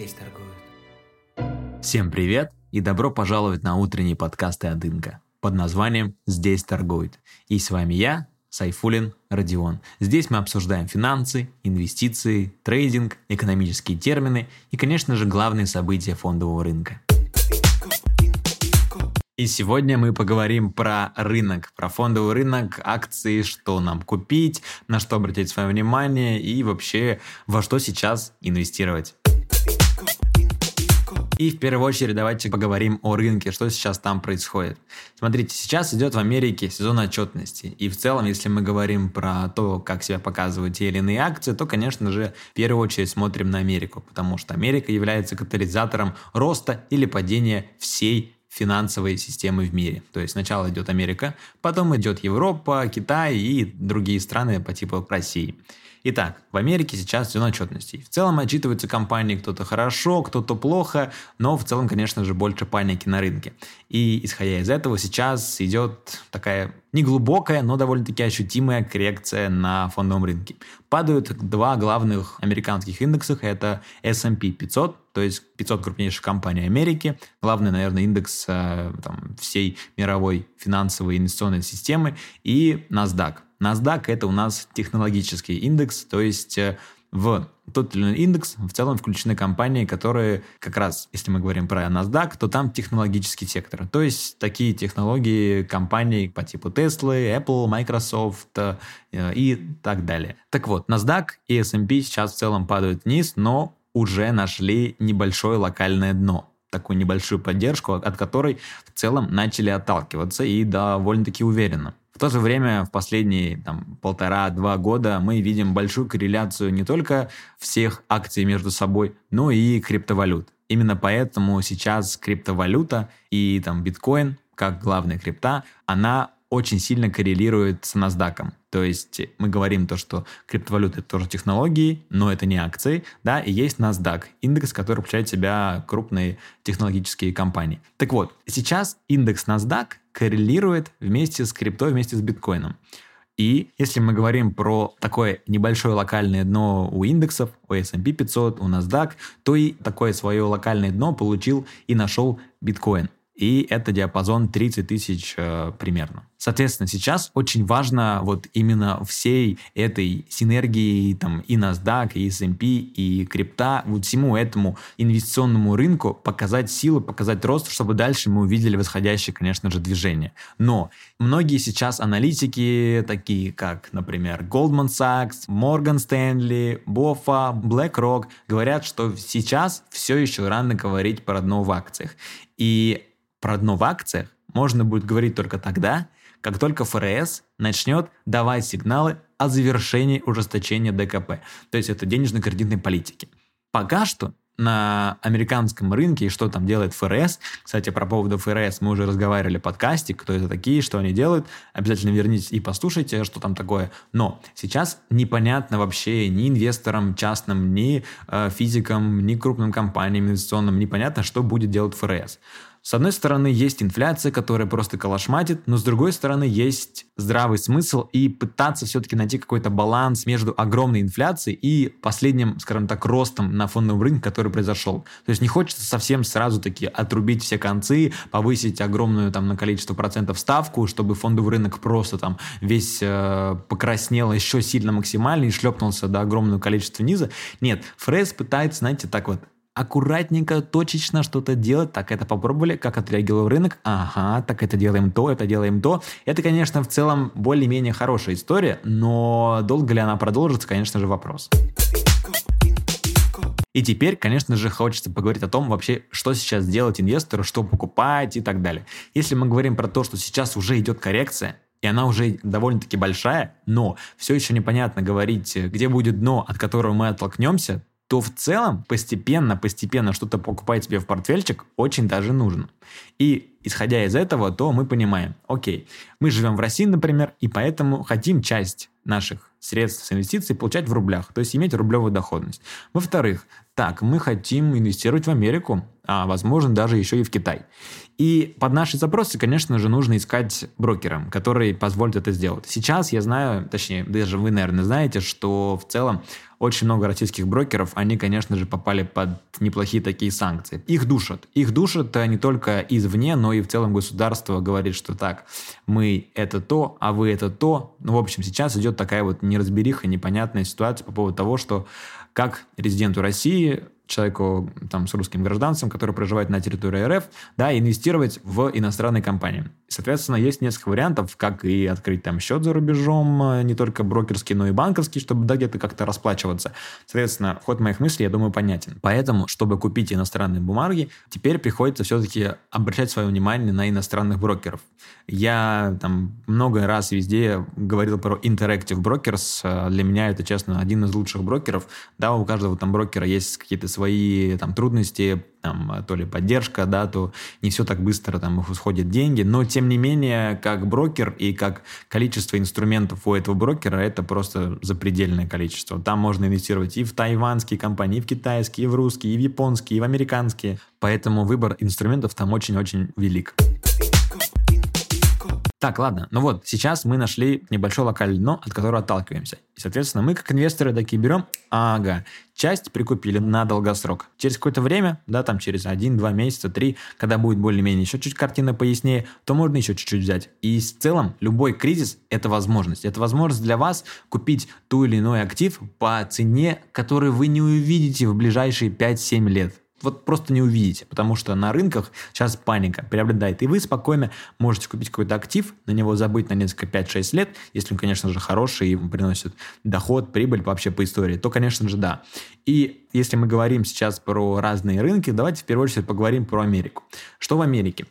Здесь торгуют. Всем привет и добро пожаловать на утренние подкасты от Инка под названием «Здесь торгуют». И с вами я, Сайфулин Родион. Здесь мы обсуждаем финансы, инвестиции, трейдинг, экономические термины и, конечно же, главные события фондового рынка. И сегодня мы поговорим про рынок, про фондовый рынок, акции, что нам купить, на что обратить свое внимание и вообще во что сейчас инвестировать. И в первую очередь давайте поговорим о рынке, что сейчас там происходит. Смотрите, сейчас идет в Америке сезон отчетности. И в целом, если мы говорим про то, как себя показывают те или иные акции, то, конечно же, в первую очередь смотрим на Америку, потому что Америка является катализатором роста или падения всей финансовой системы в мире. То есть сначала идет Америка, потом идет Европа, Китай и другие страны по типу России. Итак, в Америке сейчас все на отчетности. В целом отчитываются компании кто-то хорошо, кто-то плохо, но в целом, конечно же, больше паники на рынке. И исходя из этого сейчас идет такая неглубокая, но довольно-таки ощутимая коррекция на фондовом рынке. Падают два главных американских индекса, это S&P 500, то есть 500 крупнейших компаний Америки, главный, наверное, индекс э, там, всей мировой финансовой инвестиционной системы, и NASDAQ. NASDAQ это у нас технологический индекс, то есть э, в тот или иной индекс в целом включены компании, которые как раз, если мы говорим про NASDAQ, то там технологический сектор. То есть такие технологии компаний по типу Tesla, Apple, Microsoft э, и так далее. Так вот, NASDAQ и S&P сейчас в целом падают вниз, но уже нашли небольшое локальное дно такую небольшую поддержку, от которой в целом начали отталкиваться и довольно-таки уверенно. В то же время в последние там, полтора-два года мы видим большую корреляцию не только всех акций между собой, но и криптовалют. Именно поэтому сейчас криптовалюта и там биткоин, как главная крипта, она очень сильно коррелирует с NASDAQ. То есть мы говорим то, что криптовалюта это тоже технологии, но это не акции, да, и есть NASDAQ, индекс, который включает в себя крупные технологические компании. Так вот, сейчас индекс NASDAQ коррелирует вместе с криптой, вместе с биткоином. И если мы говорим про такое небольшое локальное дно у индексов, у S&P 500, у NASDAQ, то и такое свое локальное дно получил и нашел биткоин и это диапазон 30 тысяч э, примерно. Соответственно, сейчас очень важно вот именно всей этой синергии там и NASDAQ, и S&P, и крипта, вот всему этому инвестиционному рынку показать силу, показать рост, чтобы дальше мы увидели восходящее, конечно же, движение. Но многие сейчас аналитики, такие как, например, Goldman Sachs, Morgan Stanley, BOFA, BlackRock, говорят, что сейчас все еще рано говорить про дно в акциях. И про дно в акциях можно будет говорить только тогда, как только ФРС начнет давать сигналы о завершении ужесточения ДКП, то есть это денежно-кредитной политики. Пока что на американском рынке и что там делает ФРС. Кстати, про поводу ФРС мы уже разговаривали в подкасте, кто это такие, что они делают. Обязательно вернитесь и послушайте, что там такое. Но сейчас непонятно вообще ни инвесторам частным, ни э, физикам, ни крупным компаниям инвестиционным, непонятно, что будет делать ФРС. С одной стороны, есть инфляция, которая просто калашматит, но с другой стороны, есть здравый смысл и пытаться все-таки найти какой-то баланс между огромной инфляцией и последним, скажем так, ростом на фондовом рынке, который произошел. То есть не хочется совсем сразу таки отрубить все концы, повысить огромную там на количество процентов ставку, чтобы фондовый рынок просто там весь э, покраснел еще сильно максимально и шлепнулся до огромного количества низа. Нет, Фрес пытается, знаете, так вот аккуратненько, точечно что-то делать. Так, это попробовали, как отреагировал рынок. Ага, так это делаем то, это делаем то. Это, конечно, в целом более-менее хорошая история, но долго ли она продолжится, конечно же, вопрос. И теперь, конечно же, хочется поговорить о том вообще, что сейчас делать инвестору, что покупать и так далее. Если мы говорим про то, что сейчас уже идет коррекция, и она уже довольно-таки большая, но все еще непонятно говорить, где будет дно, от которого мы оттолкнемся, то в целом постепенно, постепенно что-то покупать себе в портфельчик очень даже нужно. И исходя из этого, то мы понимаем, окей, мы живем в России, например, и поэтому хотим часть наших средств с инвестиций получать в рублях, то есть иметь рублевую доходность. Во-вторых, так, мы хотим инвестировать в Америку, а возможно даже еще и в Китай. И под наши запросы, конечно же, нужно искать брокера, который позволит это сделать. Сейчас я знаю, точнее, даже вы, наверное, знаете, что в целом очень много российских брокеров, они, конечно же, попали под неплохие такие санкции. Их душат. Их душат не только извне, но и в целом государство говорит, что так, мы это то, а вы это то. Ну, в общем, сейчас идет такая вот неразбериха, непонятная ситуация по поводу того, что как резиденту России человеку там, с русским гражданством, который проживает на территории РФ, да, инвестировать в иностранные компании. Соответственно, есть несколько вариантов, как и открыть там счет за рубежом, э, не только брокерский, но и банковский, чтобы да, где-то как-то расплачиваться. Соответственно, ход моих мыслей, я думаю, понятен. Поэтому, чтобы купить иностранные бумаги, теперь приходится все-таки обращать свое внимание на иностранных брокеров. Я там много раз везде говорил про Interactive Brokers. Для меня это, честно, один из лучших брокеров. Да, у каждого там брокера есть какие-то свои там трудности, там, то ли поддержка, да, то не все так быстро там исходят деньги, но тем не менее, как брокер и как количество инструментов у этого брокера, это просто запредельное количество. Там можно инвестировать и в тайванские компании, и в китайские, и в русские, и в японские, и в американские. Поэтому выбор инструментов там очень-очень велик. Так, ладно. Ну вот, сейчас мы нашли небольшое локальное дно, от которого отталкиваемся. И, соответственно, мы как инвесторы такие берем, ага, часть прикупили на долгосрок. Через какое-то время, да, там через один, два месяца, три, когда будет более-менее еще чуть картина пояснее, то можно еще чуть-чуть взять. И в целом любой кризис – это возможность. Это возможность для вас купить ту или иной актив по цене, которую вы не увидите в ближайшие 5-7 лет вот просто не увидите, потому что на рынках сейчас паника преобладает. И вы спокойно можете купить какой-то актив, на него забыть на несколько 5-6 лет, если он, конечно же, хороший и приносит доход, прибыль вообще по истории, то, конечно же, да. И если мы говорим сейчас про разные рынки, давайте в первую очередь поговорим про Америку. Что в Америке?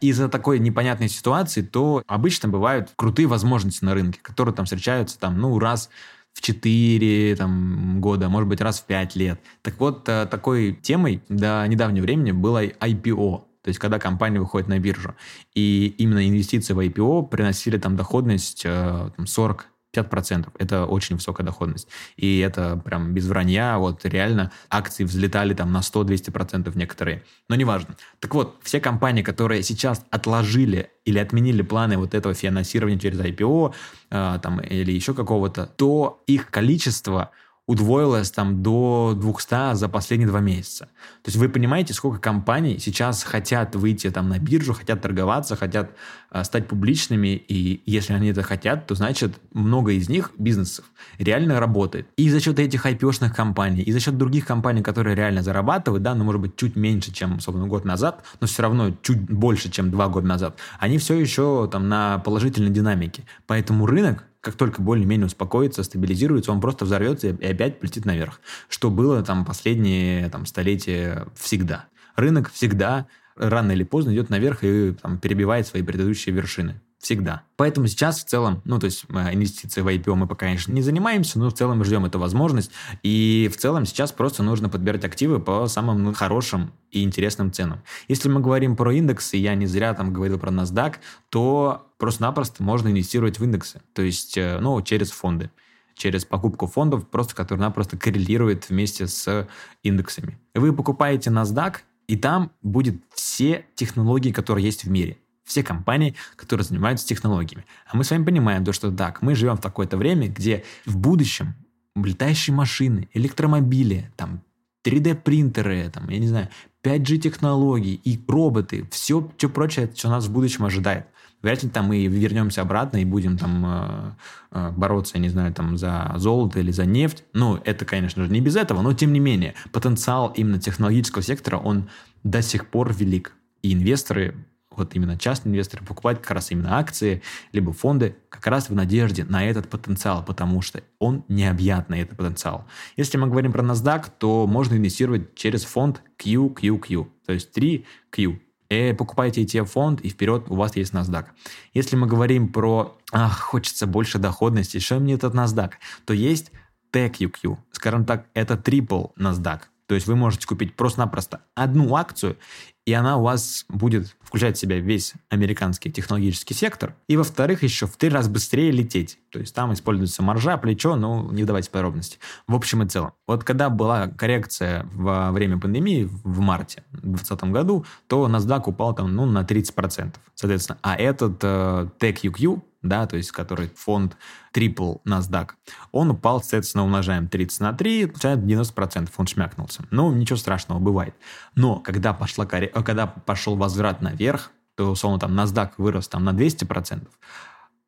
из-за такой непонятной ситуации, то обычно бывают крутые возможности на рынке, которые там встречаются там, ну, раз в 4 там, года, может быть, раз в 5 лет. Так вот, э, такой темой до недавнего времени было IPO, то есть когда компания выходит на биржу. И именно инвестиции в IPO приносили там доходность э, там, 40 50%. Это очень высокая доходность. И это прям без вранья. Вот реально акции взлетали там на 100-200% некоторые. Но неважно. Так вот, все компании, которые сейчас отложили или отменили планы вот этого финансирования через IPO э, там, или еще какого-то, то их количество удвоилось там до 200 за последние два месяца. То есть вы понимаете, сколько компаний сейчас хотят выйти там на биржу, хотят торговаться, хотят э, стать публичными, и если они это хотят, то значит много из них, бизнесов, реально работает. И за счет этих IPO-шных компаний, и за счет других компаний, которые реально зарабатывают, да, ну может быть чуть меньше, чем, собственно, год назад, но все равно чуть больше, чем два года назад, они все еще там на положительной динамике. Поэтому рынок как только более-менее успокоится, стабилизируется, он просто взорвется и опять полетит наверх. Что было там последние там, столетия всегда. Рынок всегда рано или поздно идет наверх и там, перебивает свои предыдущие вершины. Всегда. Поэтому сейчас в целом, ну, то есть э, инвестиции в IPO мы пока, конечно, не занимаемся, но в целом мы ждем эту возможность. И в целом сейчас просто нужно подбирать активы по самым ну, хорошим и интересным ценам. Если мы говорим про индексы, я не зря там говорил про NASDAQ, то просто-напросто можно инвестировать в индексы, то есть, э, ну, через фонды через покупку фондов, просто которые-напросто коррелируют вместе с индексами. Вы покупаете NASDAQ, и там будет все технологии, которые есть в мире все компании, которые занимаются технологиями. А мы с вами понимаем, то, что так, мы живем в такое-то время, где в будущем летающие машины, электромобили, там, 3D-принтеры, там, я не знаю, 5G-технологии и роботы, все, все прочее, что нас в будущем ожидает. Вряд ли там мы вернемся обратно и будем там э, э, бороться, я не знаю, там за золото или за нефть. Ну, это, конечно же, не без этого, но тем не менее, потенциал именно технологического сектора, он до сих пор велик. И инвесторы вот именно частные инвесторы покупают как раз именно акции, либо фонды, как раз в надежде на этот потенциал, потому что он необъятный, этот потенциал. Если мы говорим про NASDAQ, то можно инвестировать через фонд QQQ, то есть 3Q. И покупаете ETF-фонд, и вперед у вас есть NASDAQ. Если мы говорим про ах, хочется больше доходности, что мне этот NASDAQ, то есть TQQ. Скажем так, это triple NASDAQ. То есть вы можете купить просто-напросто одну акцию, и она у вас будет включать в себя весь американский технологический сектор. И, во-вторых, еще в три раза быстрее лететь. То есть там используется маржа, плечо, но не вдавайтесь в подробности. В общем и целом. Вот когда была коррекция во время пандемии в марте 2020 году, то NASDAQ упал там ну, на 30%. Соответственно, а этот э, TechUQ да, то есть который фонд Triple NASDAQ, он упал, соответственно, умножаем 30 на 3, получается 90%, он шмякнулся. Ну, ничего страшного, бывает. Но когда, пошла, когда пошел возврат наверх, то, условно, там NASDAQ вырос там на 200%,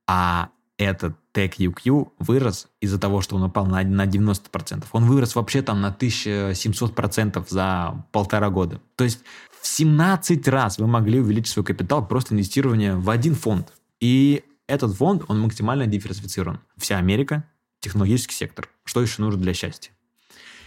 а этот TechUQ вырос из-за того, что он упал на, на 90%. Он вырос вообще там на 1700% за полтора года. То есть в 17 раз вы могли увеличить свой капитал просто инвестирование в один фонд. И этот фонд, он максимально диверсифицирован. Вся Америка, технологический сектор. Что еще нужно для счастья?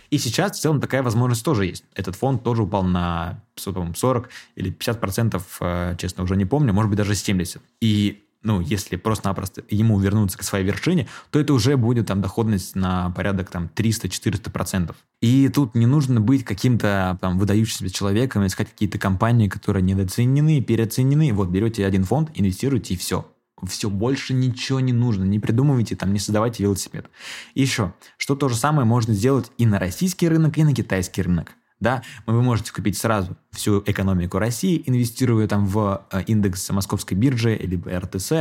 И сейчас в целом такая возможность тоже есть. Этот фонд тоже упал на 40 или 50 процентов, э, честно, уже не помню, может быть, даже 70. И ну, если просто-напросто ему вернуться к своей вершине, то это уже будет там доходность на порядок там 300-400 процентов. И тут не нужно быть каким-то там выдающимся человеком, искать какие-то компании, которые недооценены, переоценены. Вот берете один фонд, инвестируете и все. Все, больше ничего не нужно. Не придумывайте, там, не создавайте велосипед. Еще, что то же самое можно сделать и на российский рынок, и на китайский рынок да, вы можете купить сразу всю экономику России, инвестируя там в э, индекс московской биржи или РТС,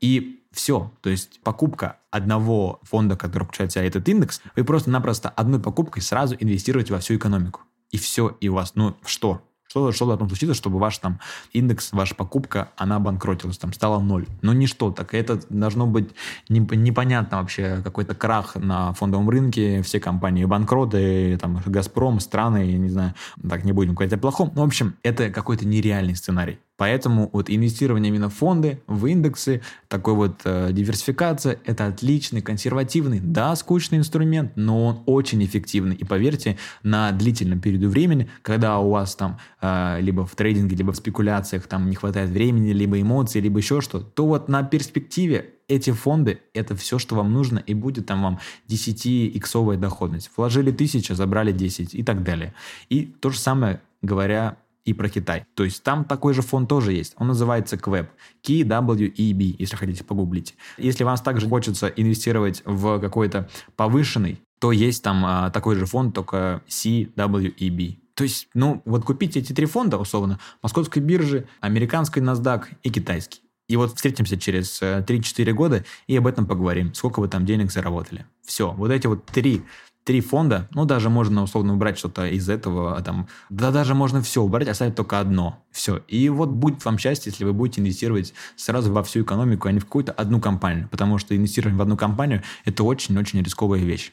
и все. То есть покупка одного фонда, который включает в себя этот индекс, вы просто-напросто одной покупкой сразу инвестируете во всю экономику. И все, и у вас, ну что, что, что должно случиться, чтобы ваш там индекс, ваша покупка, она обанкротилась, там стала ноль. Но ничто, так это должно быть непонятно вообще какой-то крах на фондовом рынке, все компании банкроты, там Газпром, страны, я не знаю, так не будем говорить о плохом. Ну, в общем, это какой-то нереальный сценарий. Поэтому вот инвестирование именно в фонды, в индексы, такой вот э, диверсификация, это отличный, консервативный, да, скучный инструмент, но он очень эффективный. И поверьте, на длительном периоде времени, когда у вас там либо в трейдинге, либо в спекуляциях там не хватает времени, либо эмоций, либо еще что, то вот на перспективе эти фонды – это все, что вам нужно, и будет там вам 10-иксовая доходность. Вложили тысячу, забрали 10 и так далее. И то же самое говоря и про Китай. То есть там такой же фонд тоже есть. Он называется КВЭБ. KWEB, если хотите погуглить. Если вам также хочется инвестировать в какой-то повышенный, то есть там а, такой же фонд, только CWEB. То есть, ну, вот купить эти три фонда, условно, московской биржи, американской NASDAQ и китайский. И вот встретимся через 3-4 э, года и об этом поговорим, сколько вы там денег заработали. Все, вот эти вот три три фонда, ну, даже можно условно убрать что-то из этого, а там, да даже можно все убрать, оставить только одно. Все. И вот будет вам счастье, если вы будете инвестировать сразу во всю экономику, а не в какую-то одну компанию. Потому что инвестирование в одну компанию – это очень-очень рисковая вещь.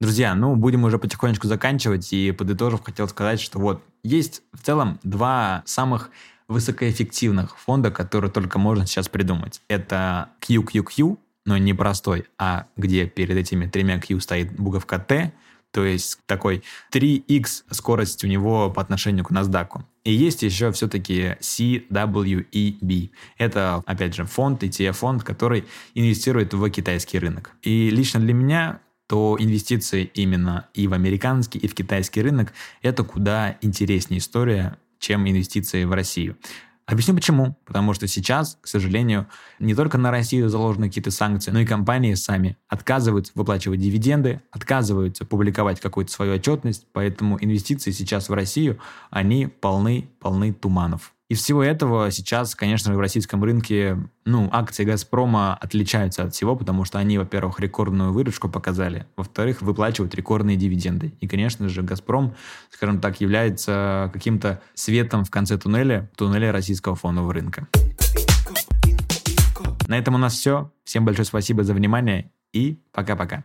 Друзья, ну, будем уже потихонечку заканчивать, и подытожив, хотел сказать, что вот есть в целом два самых высокоэффективных фонда, которые только можно сейчас придумать. Это QQQ, но не простой, а где перед этими тремя Q стоит буковка T, то есть такой 3x скорость у него по отношению к NASDAQ. И есть еще все-таки CWEB. Это, опять же, фонд, ETF-фонд, который инвестирует в китайский рынок. И лично для меня то инвестиции именно и в американский, и в китайский рынок – это куда интереснее история, чем инвестиции в Россию. Объясню почему. Потому что сейчас, к сожалению, не только на Россию заложены какие-то санкции, но и компании сами отказываются выплачивать дивиденды, отказываются публиковать какую-то свою отчетность, поэтому инвестиции сейчас в Россию, они полны, полны туманов. Из всего этого сейчас, конечно, в российском рынке ну, акции «Газпрома» отличаются от всего, потому что они, во-первых, рекордную выручку показали, во-вторых, выплачивают рекордные дивиденды. И, конечно же, «Газпром», скажем так, является каким-то светом в конце туннеля, туннеля российского фондового рынка. На этом у нас все. Всем большое спасибо за внимание и пока-пока.